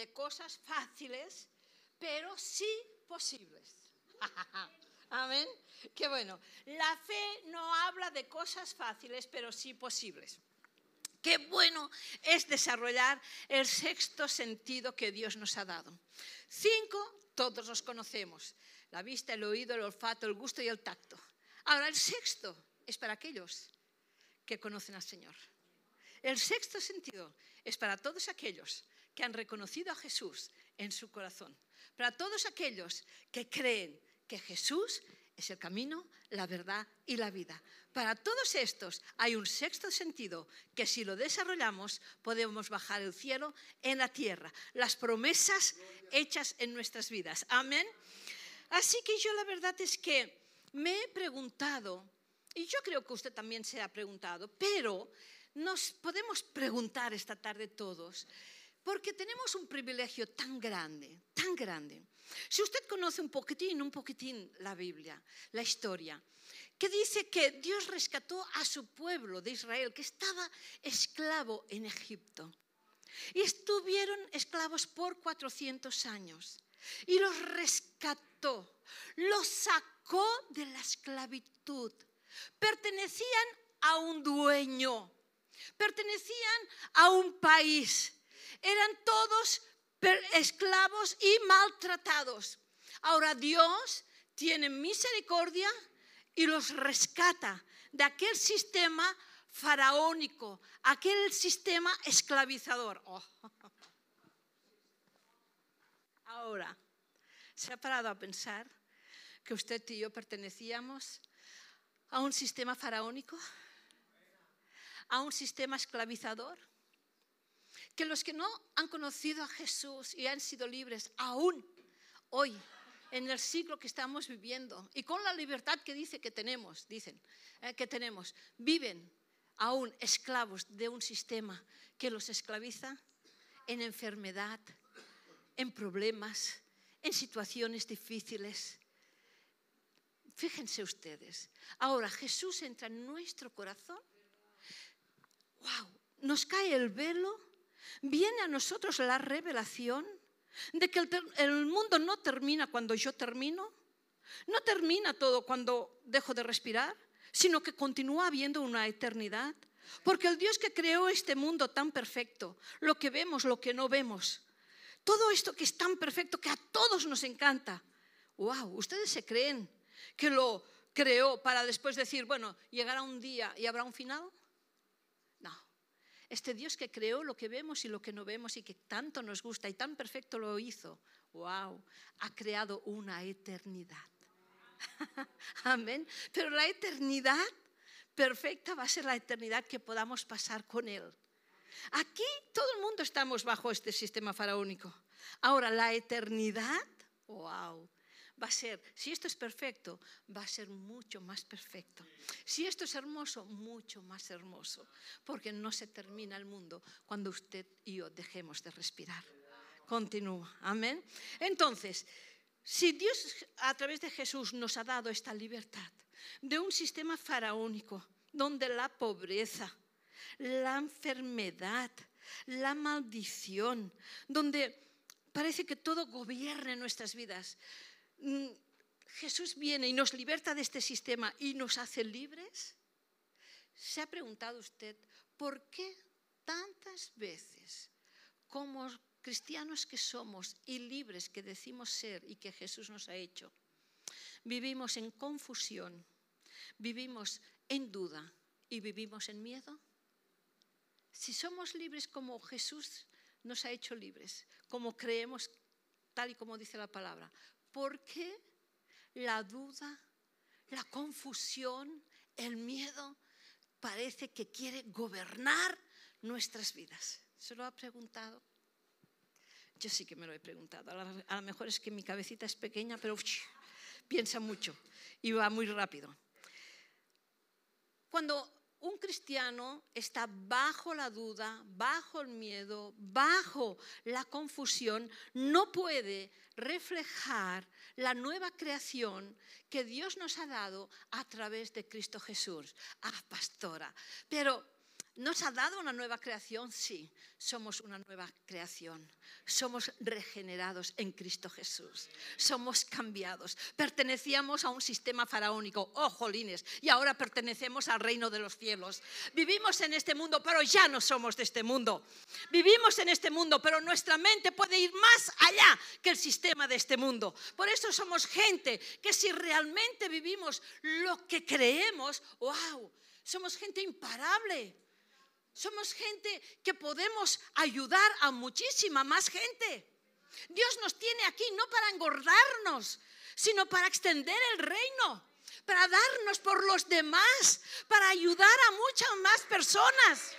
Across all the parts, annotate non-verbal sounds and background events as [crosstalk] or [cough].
de cosas fáciles, pero sí posibles. [laughs] Amén. Qué bueno. La fe no habla de cosas fáciles, pero sí posibles. Qué bueno es desarrollar el sexto sentido que Dios nos ha dado. Cinco, todos los conocemos. La vista, el oído, el olfato, el gusto y el tacto. Ahora, el sexto es para aquellos que conocen al Señor. El sexto sentido es para todos aquellos que han reconocido a Jesús en su corazón. Para todos aquellos que creen que Jesús es el camino, la verdad y la vida. Para todos estos hay un sexto sentido que si lo desarrollamos podemos bajar el cielo en la tierra, las promesas hechas en nuestras vidas. Amén. Así que yo la verdad es que me he preguntado, y yo creo que usted también se ha preguntado, pero nos podemos preguntar esta tarde todos, porque tenemos un privilegio tan grande, tan grande. Si usted conoce un poquitín, un poquitín la Biblia, la historia, que dice que Dios rescató a su pueblo de Israel, que estaba esclavo en Egipto. Y estuvieron esclavos por 400 años. Y los rescató, los sacó de la esclavitud. Pertenecían a un dueño, pertenecían a un país. Eran todos esclavos y maltratados. Ahora Dios tiene misericordia y los rescata de aquel sistema faraónico, aquel sistema esclavizador. Oh. [laughs] Ahora, ¿se ha parado a pensar que usted y yo pertenecíamos a un sistema faraónico? ¿A un sistema esclavizador? Que los que no han conocido a Jesús y han sido libres aún hoy, en el siglo que estamos viviendo, y con la libertad que dice que tenemos, dicen eh, que tenemos, viven aún esclavos de un sistema que los esclaviza en enfermedad, en problemas, en situaciones difíciles. Fíjense ustedes, ahora Jesús entra en nuestro corazón, wow, nos cae el velo viene a nosotros la revelación de que el, mundo no termina cuando yo termino, no termina todo cuando dejo de respirar, sino que continúa habiendo una eternidad. Porque el Dios que creó este mundo tan perfecto, lo que vemos, lo que no vemos, todo esto que es tan perfecto, que a todos nos encanta, wow, ustedes se creen que lo creó para después decir, bueno, llegará un día y habrá un final. Este Dios que creó lo que vemos y lo que no vemos y que tanto nos gusta y tan perfecto lo hizo, wow, ha creado una eternidad. [laughs] Amén. Pero la eternidad perfecta va a ser la eternidad que podamos pasar con Él. Aquí todo el mundo estamos bajo este sistema faraónico. Ahora, la eternidad, wow, va a ser, si esto es perfecto, va a ser mucho más perfecto. Si esto es hermoso, mucho más hermoso, porque no se termina el mundo cuando usted y yo dejemos de respirar. Continúa, amén. Entonces, si Dios a través de Jesús nos ha dado esta libertad de un sistema faraónico, donde la pobreza, la enfermedad, la maldición, donde parece que todo gobierna en nuestras vidas, Jesús viene y nos liberta de este sistema y nos hace libres? ¿Se ha preguntado usted por qué tantas veces como cristianos que somos y libres que decimos ser y que Jesús nos ha hecho, vivimos en confusión, vivimos en duda y vivimos en miedo? Si somos libres como Jesús nos ha hecho libres, como creemos tal y como dice la palabra, ¿Por qué la duda, la confusión, el miedo parece que quiere gobernar nuestras vidas? ¿Se lo ha preguntado? Yo sí que me lo he preguntado. A lo mejor es que mi cabecita es pequeña, pero piensa mucho y va muy rápido. Cuando un cristiano está bajo la duda, bajo el miedo, bajo la confusión, no puede reflejar la nueva creación que Dios nos ha dado a través de Cristo Jesús. Ah, pastora, pero ¿Nos ha dado una nueva creación? Sí, somos una nueva creación. Somos regenerados en Cristo Jesús. Somos cambiados. Pertenecíamos a un sistema faraónico, oh jolines, y ahora pertenecemos al reino de los cielos. Vivimos en este mundo, pero ya no somos de este mundo. Vivimos en este mundo, pero nuestra mente puede ir más allá que el sistema de este mundo. Por eso somos gente que si realmente vivimos lo que creemos, wow, somos gente imparable. Somos gente que podemos ayudar a muchísima más gente. Dios nos tiene aquí no para engordarnos, sino para extender el reino, para darnos por los demás, para ayudar a muchas más personas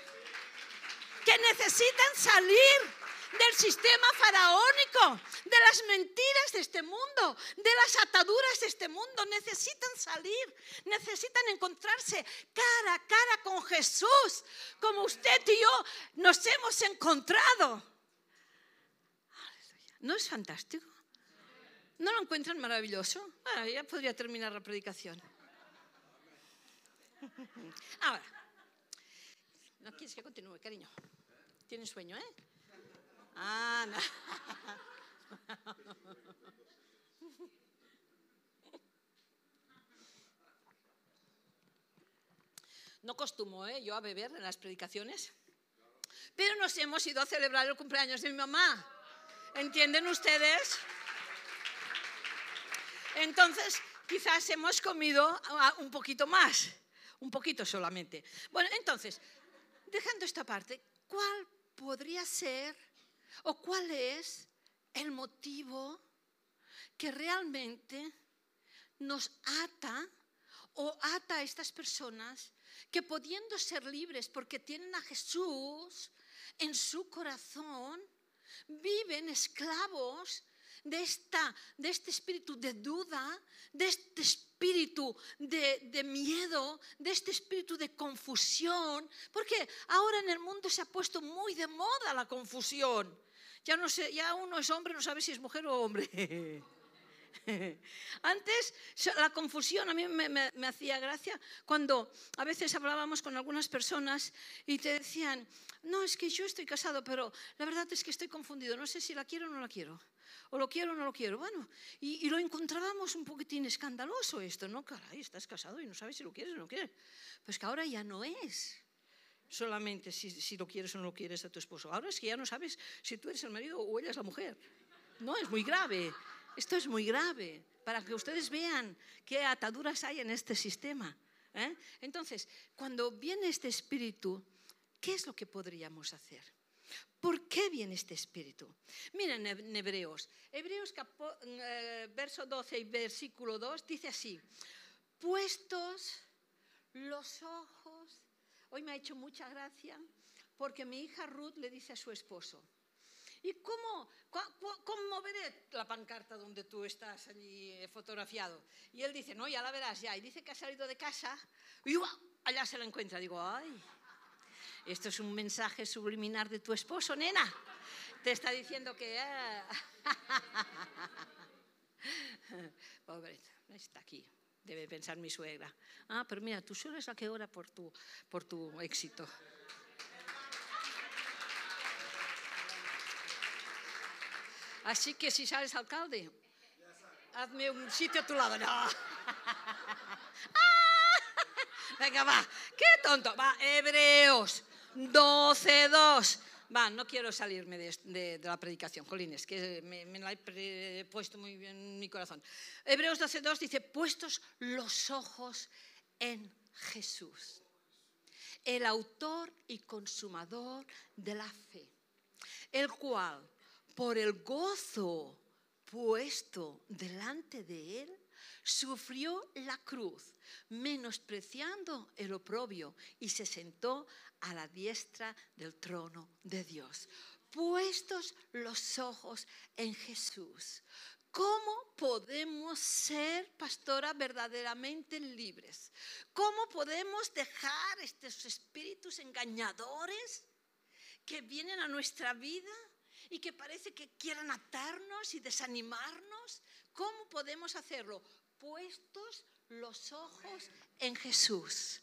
que necesitan salir del sistema faraónico, de las mentiras de este mundo, de las ataduras de este mundo. Necesitan salir, necesitan encontrarse cara a cara con Jesús, como usted y yo nos hemos encontrado. ¿No es fantástico? ¿No lo encuentran maravilloso? Ah, ya podría terminar la predicación. Ahora, no quieres que continúe, cariño. Tienes sueño, ¿eh? Ah, no. No costumo ¿eh? yo a beber en las predicaciones, pero nos hemos ido a celebrar el cumpleaños de mi mamá. ¿Entienden ustedes? Entonces, quizás hemos comido un poquito más, un poquito solamente. Bueno, entonces, dejando esta parte, ¿cuál podría ser o cuál es el motivo que realmente nos ata o ata a estas personas que pudiendo ser libres porque tienen a Jesús en su corazón, viven esclavos de, esta, de este espíritu de duda, de este espíritu de, miedo, de este espíritu de confusión, porque ahora en el mundo se ha puesto muy de moda la confusión. Ya, no sé, ya uno es hombre, no sabe si es mujer o hombre. [laughs] Antes la confusión a mí me, hacía gracia cuando a veces hablábamos con algunas personas y te decían, no, es que yo estoy casado, pero la verdad es que estoy confundido, no sé si la quiero o no la quiero, o lo quiero o no lo quiero. Bueno, y, lo encontrábamos un poquitín escandaloso esto, ¿no? Caray, estás casado y no sabes si lo quieres o no quieres. Pues que ahora ya no es solamente si, si, lo quieres o no lo quieres a tu esposo. Ahora es que ya no sabes si tú eres el marido o ella es la mujer. No, es muy grave. Esto es muy grave para que ustedes vean qué ataduras hay en este sistema. ¿eh? Entonces, cuando viene este espíritu, ¿qué es lo que podríamos hacer? ¿Por qué viene este espíritu? Miren en Hebreos, Hebreos eh, verso 12 y versículo 2 dice así, puestos los ojos Hoy me ha hecho mucha gracia porque mi hija Ruth le dice a su esposo, ¿y cómo, cómo veré la pancarta donde tú estás allí fotografiado? Y él dice, no, ya la verás ya. Y dice que ha salido de casa y allá se la encuentra. Digo, ay, esto es un mensaje subliminar de tu esposo, nena. Te está diciendo que... Ah". [laughs] Pobre, está aquí debe pensar mi suegra. Ah, pero mira, tu suegra es la que ora por tu, por tu éxito. Así que si sales alcalde, hazme un sitio a tu lado. No. [laughs] Venga, va. Qué tonto. Va, Hebreos 12.2. Va, no quiero salirme de, la predicación, Colines, que me, la he puesto muy bien en mi corazón. Hebreos 12.2 dice, puestos los ojos en Jesús, el autor y consumador de la fe, el cual, por el gozo puesto delante de él, sufrió la cruz, menospreciando el oprobio, y se sentó a la diestra del trono de Dios. Puestos los ojos en Jesús. ¿Cómo podemos ser, pastora, verdaderamente libres? ¿Cómo podemos dejar estos espíritus engañadores que vienen a nuestra vida y que parece que quieran atarnos y desanimarnos? ¿Cómo podemos hacerlo? Puestos los ojos en Jesús.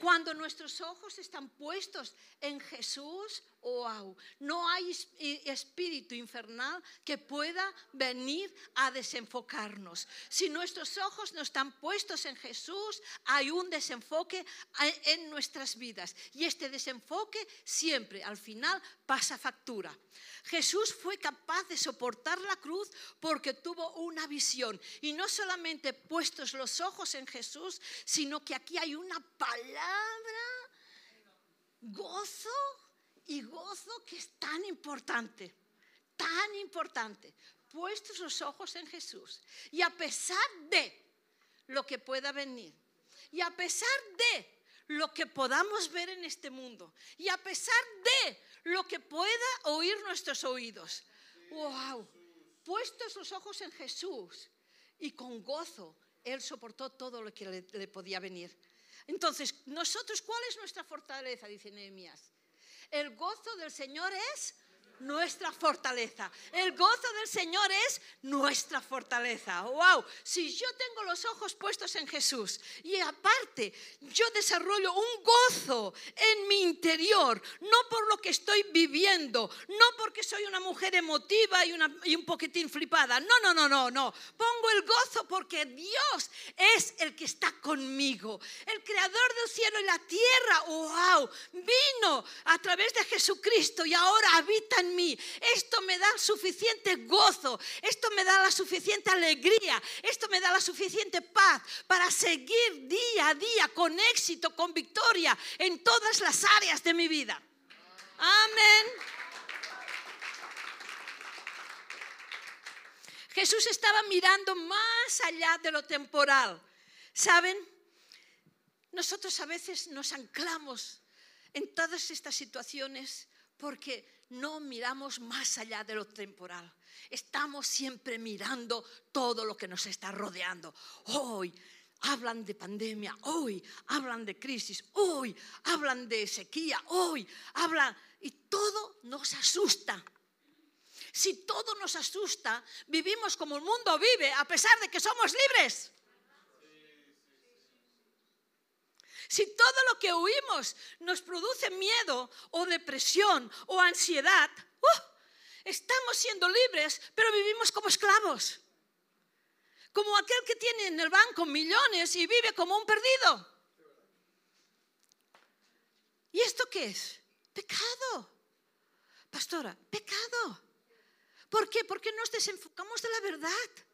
Cuando nuestros ojos están puestos en Jesús, wow, no hay espíritu infernal que pueda venir a desenfocarnos. Si nuestros ojos no están puestos en Jesús, hay un desenfoque en nuestras vidas. Y este desenfoque siempre, al final, pasa factura. Jesús fue capaz de soportar la cruz porque tuvo una visión. Y no solamente puestos los ojos en Jesús, sino que aquí hay una palabra, gozo y gozo que es tan importante, tan importante. Puestos los ojos en Jesús. Y a pesar de lo que pueda venir, y a pesar de lo que podamos ver en este mundo, y a pesar de lo que pueda oír nuestros oídos. ¡Wow! Puestos los ojos en Jesús y con gozo, Él soportó todo lo que le, podía venir. Entonces, nosotros, ¿cuál es nuestra fortaleza? Dice Nehemías. El gozo del Señor es nuestra fortaleza. El gozo del Señor es nuestra fortaleza. ¡Wow! Si yo tengo los ojos puestos en Jesús y aparte yo desarrollo un gozo en mi interior, no por lo que estoy viviendo, no porque soy una mujer emotiva y, un poquitín flipada. No, no, no, no, no. Pongo el gozo porque Dios es el que está conmigo. Creador del cielo y la tierra. ¡Wow! Vino a través de Jesucristo y ahora habita en mí. Esto me da suficiente gozo, esto me da la suficiente alegría, esto me da la suficiente paz para seguir día a día con éxito, con victoria en todas las áreas de mi vida. Amén. Jesús estaba mirando más allá de lo temporal. ¿Saben? Nosotros a veces nos anclamos en todas estas situaciones porque no miramos más allá de lo temporal. Estamos siempre mirando todo lo que nos está rodeando. Hoy hablan de pandemia, hoy hablan de crisis, hoy hablan de sequía, hoy hablan y todo nos asusta. Si todo nos asusta, vivimos como el mundo vive a pesar de que somos libres. Si todo lo que oímos nos produce miedo o depresión o ansiedad, ¡uh! estamos siendo libres, pero vivimos como esclavos. Como aquel que tiene en el banco millones y vive como un perdido. ¿Y esto qué es? Pecado. Pastora, pecado. ¿Por qué? Porque nos desenfocamos de la verdad.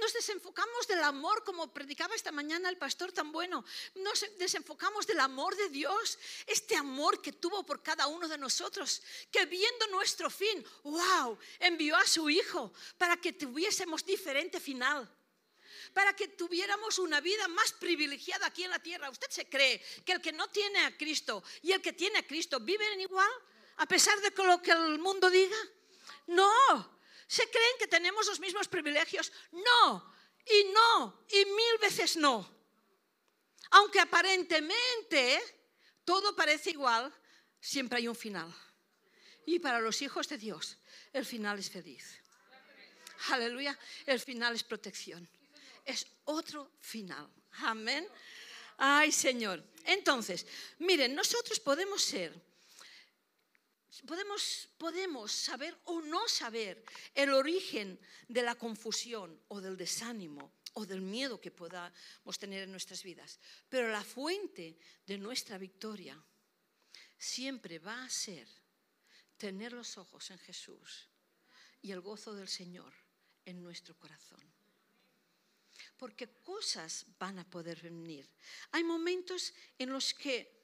Nos desenfocamos del amor, como predicaba esta mañana el pastor tan bueno. Nos desenfocamos del amor de Dios, este amor que tuvo por cada uno de nosotros, que viendo nuestro fin, wow, envió a su Hijo para que tuviésemos diferente final para que tuviéramos una vida más privilegiada aquí en la tierra. ¿Usted se cree que el que no tiene a Cristo y el que tiene a Cristo viven igual, a pesar de lo que el mundo diga? No, ¿Se creen que tenemos los mismos privilegios? No, y no, y mil veces no. Aunque aparentemente todo parece igual, siempre hay un final. Y para los hijos de Dios, el final es feliz. Aleluya, el final es protección. Es otro final. Amén. Ay, Señor. Entonces, miren, nosotros podemos ser Podemos, podemos saber o no saber el origen de la confusión o del desánimo o del miedo que podamos tener en nuestras vidas, pero la fuente de nuestra victoria siempre va a ser tener los ojos en Jesús y el gozo del Señor en nuestro corazón. Porque cosas van a poder venir. Hay momentos en los que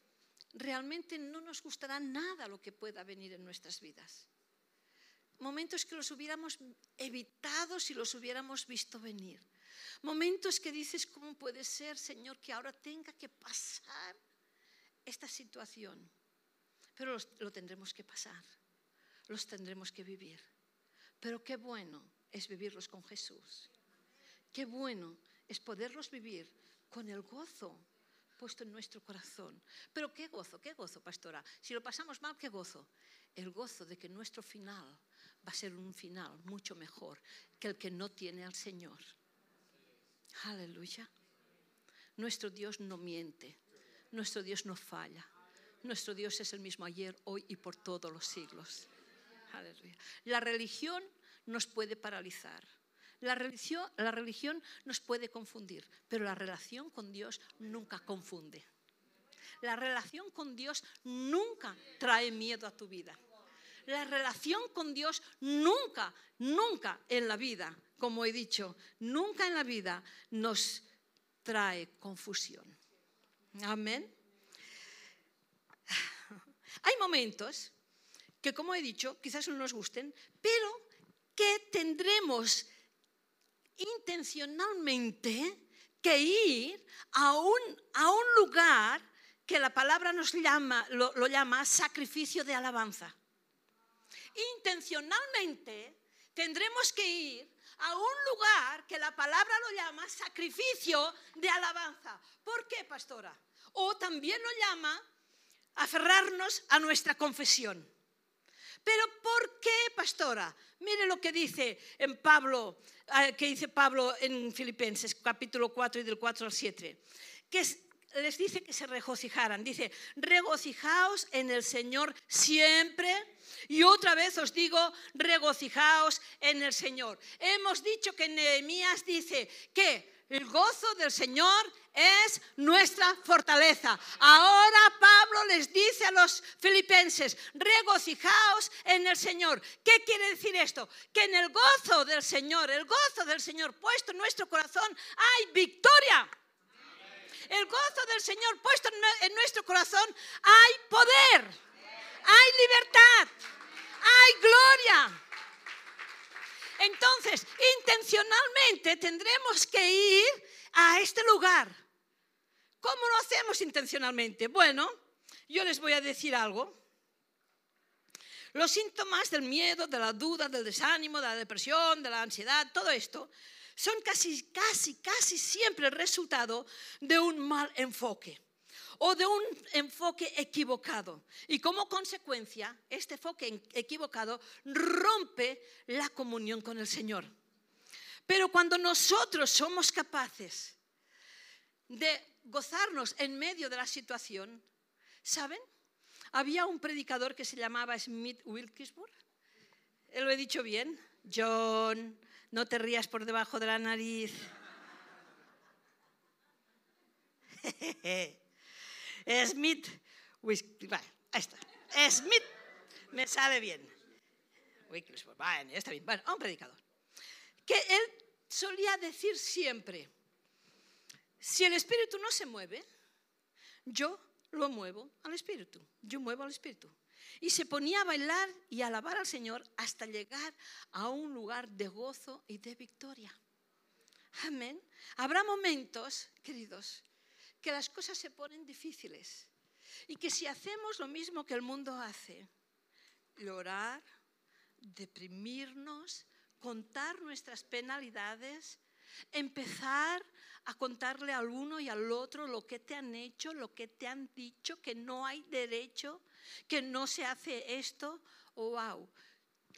realmente no nos gustará nada lo que pueda venir en nuestras vidas. Momentos que los hubiéramos evitado si los hubiéramos visto venir. Momentos que dices, ¿cómo puede ser, Señor, que ahora tenga que pasar esta situación? Pero lo tendremos que pasar, los tendremos que vivir. Pero qué bueno es vivirlos con Jesús. Qué bueno es poderlos vivir con el gozo puesto en nuestro corazón. Pero qué gozo, qué gozo, pastora. Si lo pasamos mal, qué gozo. El gozo de que nuestro final va a ser un final mucho mejor que el que no tiene al Señor. Aleluya. Nuestro Dios no miente. Nuestro Dios no falla. Nuestro Dios es el mismo ayer, hoy y por todos los siglos. Aleluya. La religión nos puede paralizar. La religión, nos puede confundir, pero la relación con Dios nunca confunde. La relación con Dios nunca trae miedo a tu vida. La relación con Dios nunca, nunca en la vida, como he dicho, nunca en la vida nos trae confusión. Amén. Hay momentos que, como he dicho, quizás no nos gusten, pero que tendremos intencionalmente que ir a un, a un lugar que la palabra nos llama, lo, lo llama sacrificio de alabanza. Intencionalmente tendremos que ir a un lugar que la palabra lo llama sacrificio de alabanza. ¿Por qué, pastora? O también lo llama aferrarnos a nuestra confesión. Pero ¿por qué, pastora? Mire lo que dice en Pablo, eh, que dice Pablo en Filipenses, capítulo 4 y del 4 al 7, que les dice que se regocijaran. Dice, regocijaos en el Señor siempre. Y otra vez os digo, regocijaos en el Señor. Hemos dicho que Nehemías dice que el gozo del Señor es nuestra fortaleza. Ahora Pablo les dice a los filipenses, regocijaos en el Señor. ¿Qué quiere decir esto? Que en el gozo del Señor, el gozo del Señor puesto en nuestro corazón, hay victoria. El gozo del Señor puesto en nuestro corazón, hay poder, hay libertad, hay gloria. Entonces, intencionalmente tendremos que ir a este lugar. ¿Cómo lo hacemos intencionalmente? Bueno, yo les voy a decir algo. Los síntomas del miedo, de la duda, del desánimo, de la depresión, de la ansiedad, todo esto, son casi, casi, casi siempre el resultado de un mal enfoque o de un enfoque equivocado. Y como consecuencia, este enfoque equivocado rompe la comunión con el Señor. Pero cuando nosotros somos capaces de gozarnos en medio de la situación, ¿saben? Había un predicador que se llamaba Smith Wilkesboro. ¿Lo he dicho bien? John, no te rías por debajo de la nariz. [laughs] [laughs] Smith, bueno, ahí está. Smith, me sale bien. Bueno, está bien. Bueno, un predicador. Que él solía decir siempre, si el espíritu no se mueve, yo lo muevo al espíritu. Yo muevo al espíritu. Y se ponía a bailar y a alabar al Señor hasta llegar a un lugar de gozo y de victoria. Amén. Habrá momentos, queridos, que las cosas se ponen difíciles y que si hacemos lo mismo que el mundo hace, llorar, deprimirnos, contar nuestras penalidades, empezar a contarle al uno y al otro lo que te han hecho, lo que te han dicho, que no hay derecho, que no se hace esto, wow.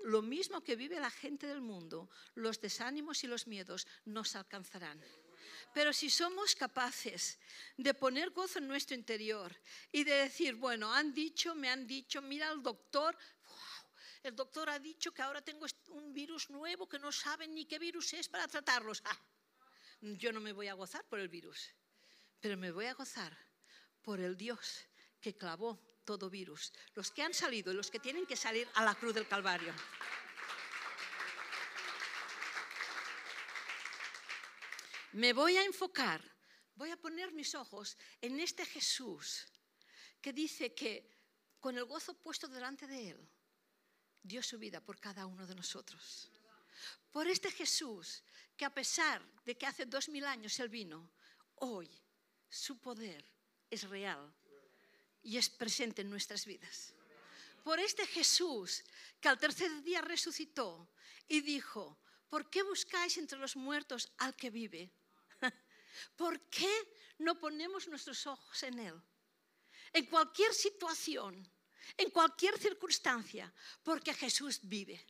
Lo mismo que vive la gente del mundo, los desánimos y los miedos nos alcanzarán. Pero si somos capaces de poner gozo en nuestro interior y de decir, bueno, han dicho, me han dicho, mira el doctor, el doctor ha dicho que ahora tengo un virus nuevo que no saben ni qué virus es para tratarlos. Ah, yo no me voy a gozar por el virus, pero me voy a gozar por el Dios que clavó todo virus, los que han salido y los que tienen que salir a la cruz del Calvario. Me voy a enfocar, voy a poner mis ojos en este Jesús que dice que con el gozo puesto delante de Él, dio su vida por cada uno de nosotros. Por este Jesús que a pesar de que hace dos mil años Él vino, hoy su poder es real y es presente en nuestras vidas. Por este Jesús que al tercer día resucitó y dijo, ¿por qué buscáis entre los muertos al que vive? ¿Por qué no ponemos nuestros ojos en Él? En cualquier situación, en cualquier circunstancia, porque Jesús vive.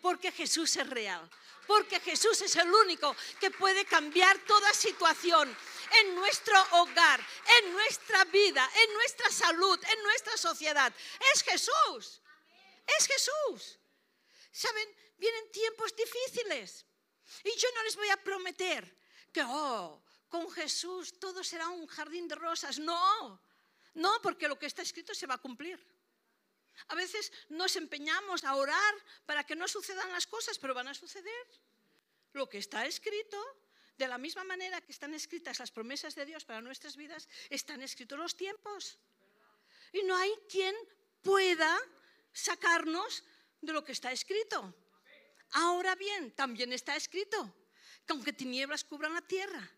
Porque Jesús es real. Porque Jesús es el único que puede cambiar toda situación en nuestro hogar, en nuestra vida, en nuestra salud, en nuestra sociedad. Es Jesús. Es Jesús. ¿Saben? Vienen tiempos difíciles. Y yo no les voy a prometer que, oh, con Jesús todo será un jardín de rosas. No, no, porque lo que está escrito se va a cumplir. A veces nos empeñamos a orar para que no sucedan las cosas, pero van a suceder. Lo que está escrito, de la misma manera que están escritas las promesas de Dios para nuestras vidas, están escritos los tiempos. Y no hay quien pueda sacarnos de lo que está escrito. Ahora bien, también está escrito aunque tinieblas cubran la tierra,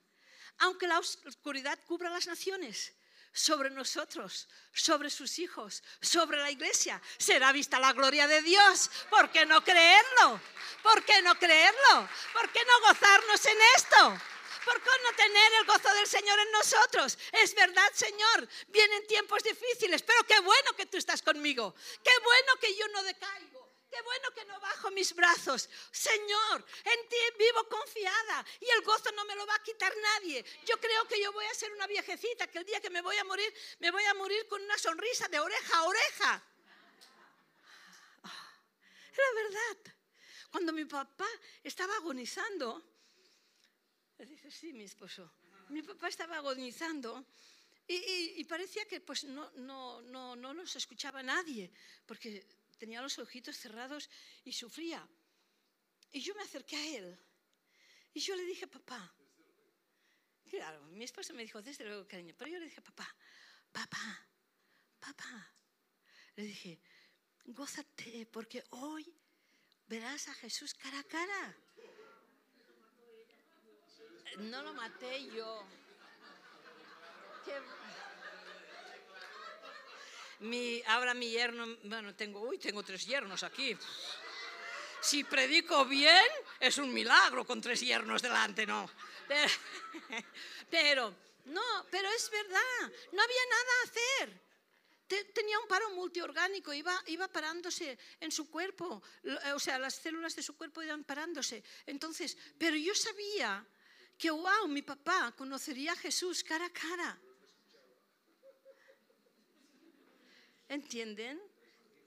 aunque la oscuridad cubra las naciones, sobre nosotros, sobre sus hijos, sobre la iglesia, será vista la gloria de Dios. ¿Por qué no creerlo? ¿Por qué no creerlo? ¿Por qué no gozarnos en esto? ¿Por qué no tener el gozo del Señor en nosotros? Es verdad, Señor, vienen tiempos difíciles, pero qué bueno que tú estás conmigo. Qué bueno que yo no decaigo. Qué bueno que no bajo mis brazos. Señor, en ti vivo confiada y el gozo no me lo va a quitar nadie. Yo creo que yo voy a ser una viejecita que el día que me voy a morir, me voy a morir con una sonrisa de oreja a oreja. Era verdad. Cuando mi papá estaba agonizando, dice, sí, mi esposo, mi papá estaba agonizando y, parecía que pues no, no, no, no nos escuchaba nadie, porque tenía los ojitos cerrados y sufría. Y yo me acerqué a él y yo le dije, papá, claro, mi esposa me dijo, desde luego, cariño, pero yo le dije, papá, papá, papá, le dije, gózate porque hoy verás a Jesús cara a cara. No lo maté yo. Qué mi, ahora mi yerno, bueno, tengo, uy, tengo tres yernos aquí. Si predico bien, es un milagro con tres yernos delante, ¿no? Pero, [laughs] no, pero es verdad, no había nada a hacer. Tenía un paro multiorgánico, iba, iba parándose en su cuerpo, o sea, las células de su cuerpo iban parándose. Entonces, pero yo sabía que, wow, mi papá conocería a Jesús cara a cara. ¿Entienden?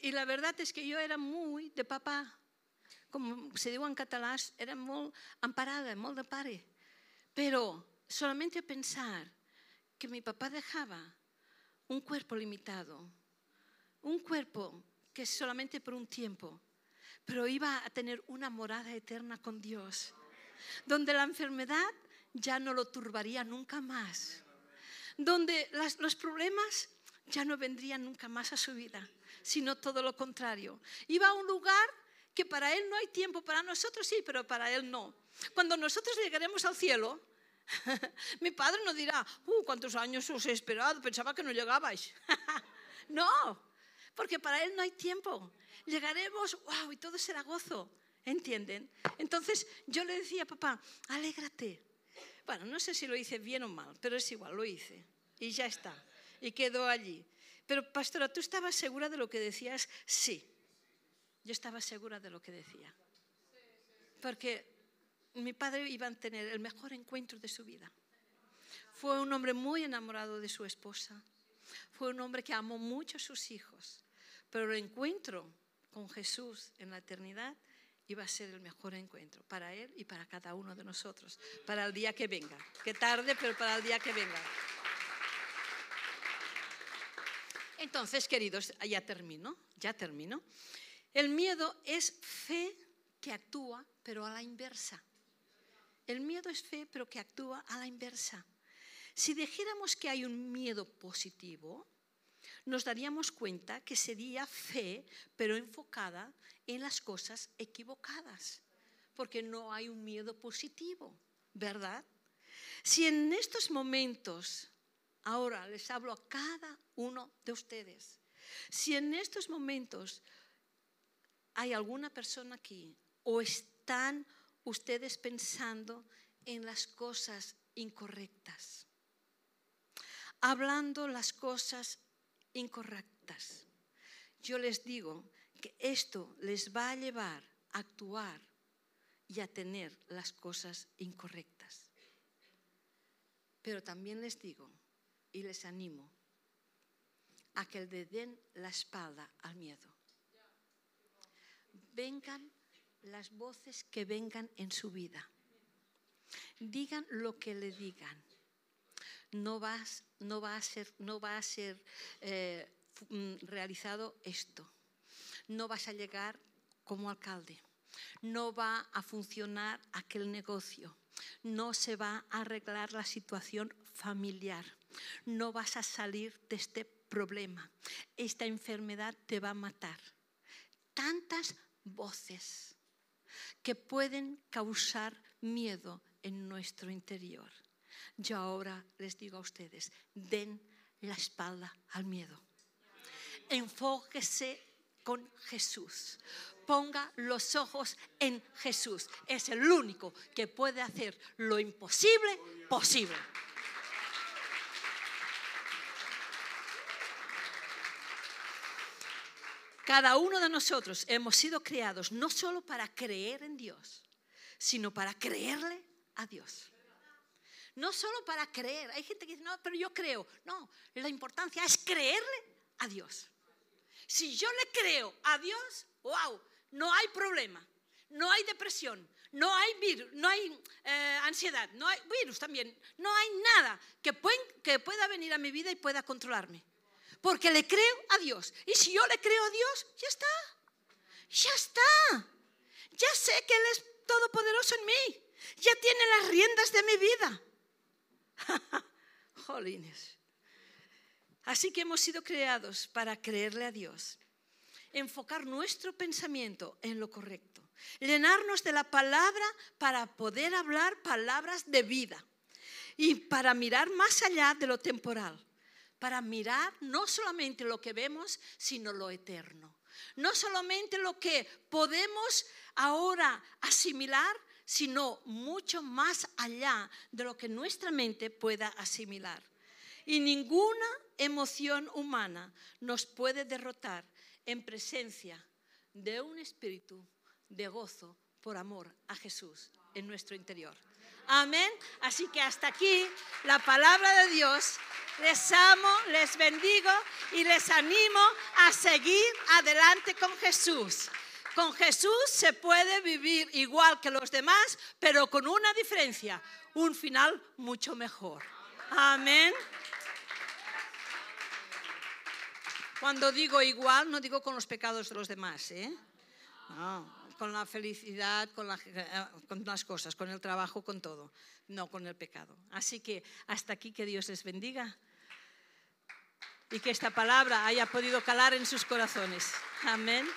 Y la verdad es que yo era muy de papá. Como se digo en catalán, era muy amparada, muy de pare. Pero solamente pensar que mi papá dejaba un cuerpo limitado, un cuerpo que solamente por un tiempo, pero iba a tener una morada eterna con Dios, donde la enfermedad ya no lo turbaría nunca más, donde los problemas ya no vendría nunca más a su vida, sino todo lo contrario. Iba a un lugar que para Él no hay tiempo, para nosotros sí, pero para Él no. Cuando nosotros llegaremos al cielo, [laughs] mi padre no dirá, uh, ¿cuántos años os he esperado? Pensaba que no llegabais. [laughs] no, porque para Él no hay tiempo. Llegaremos, wow, y todo será gozo. ¿Entienden? Entonces yo le decía, papá, alégrate. Bueno, no sé si lo hice bien o mal, pero es igual, lo hice. Y ya está y quedó allí. Pero, pastora, ¿tú estabas segura de lo que decías? Sí, yo estaba segura de lo que decía. Porque mi padre iba a tener el mejor encuentro de su vida. Fue un hombre muy enamorado de su esposa. Fue un hombre que amó mucho a sus hijos. Pero el encuentro con Jesús en la eternidad iba a ser el mejor encuentro para él y para cada uno de nosotros, para el día que venga. Que tarde, pero para el día que venga. Entonces, queridos, ya termino, ya termino. El miedo es fe que actúa, pero a la inversa. El miedo es fe, pero que actúa a la inversa. Si dijéramos que hay un miedo positivo, nos daríamos cuenta que sería fe, pero enfocada en las cosas equivocadas, porque no hay un miedo positivo, ¿verdad? Si en estos momentos Ahora les hablo a cada uno de ustedes. Si en estos momentos hay alguna persona aquí o están ustedes pensando en las cosas incorrectas, hablando las cosas incorrectas, yo les digo que esto les va a llevar a actuar y a tener las cosas incorrectas. Pero también les digo y les animo a que le den la espalda al miedo. Vengan las voces que vengan en su vida. Digan lo que le digan. No, vas, no va a ser, no va a ser eh, mm, realizado esto. No vas a llegar como alcalde. No va a funcionar aquel negocio. No se va a arreglar la situación familiar. No vas a salir de este problema. Esta enfermedad te va a matar. Tantas voces que pueden causar miedo en nuestro interior. Yo ahora les digo a ustedes, den la espalda al miedo. Enfóquese con Jesús. Ponga los ojos en Jesús. Es el único que puede hacer lo imposible posible. Cada uno de nosotros hemos sido creados no solo para creer en Dios, sino para creerle a Dios. No solo para creer. Hay gente que dice, no, pero yo creo. No, la importancia es creerle a Dios. Si yo le creo a Dios, wow, no hay problema, no hay depresión, no hay virus, no hay eh, ansiedad, no hay virus también, no hay nada que, que pueda venir a mi vida y pueda controlarme porque le creo a Dios. Y si yo le creo a Dios, ya está. Ya está. Ya sé que Él es todopoderoso en mí. Ya tiene las riendas de mi vida. [laughs] Jolines. Así que hemos sido creados para creerle a Dios. Enfocar nuestro pensamiento en lo correcto. Llenarnos de la palabra para poder hablar palabras de vida. Y para mirar más allá de lo temporal para mirar no solamente lo que vemos, sino lo eterno. No solamente lo que podemos ahora asimilar, sino mucho más allá de lo que nuestra mente pueda asimilar. Y ninguna emoción humana nos puede derrotar en presencia de un espíritu de gozo por amor a Jesús en nuestro interior. Amén. Así que hasta aquí la palabra de Dios. Les amo, les bendigo y les animo a seguir adelante con Jesús. Con Jesús se puede vivir igual que los demás, pero con una diferencia, un final mucho mejor. Amén. Cuando digo igual, no digo con los pecados de los demás, ¿eh? No con la felicidad, con, eh, con, las cosas, con el trabajo, con todo, no con el pecado. Así que hasta aquí que Dios les bendiga y que esta palabra haya podido calar en sus corazones. Amén.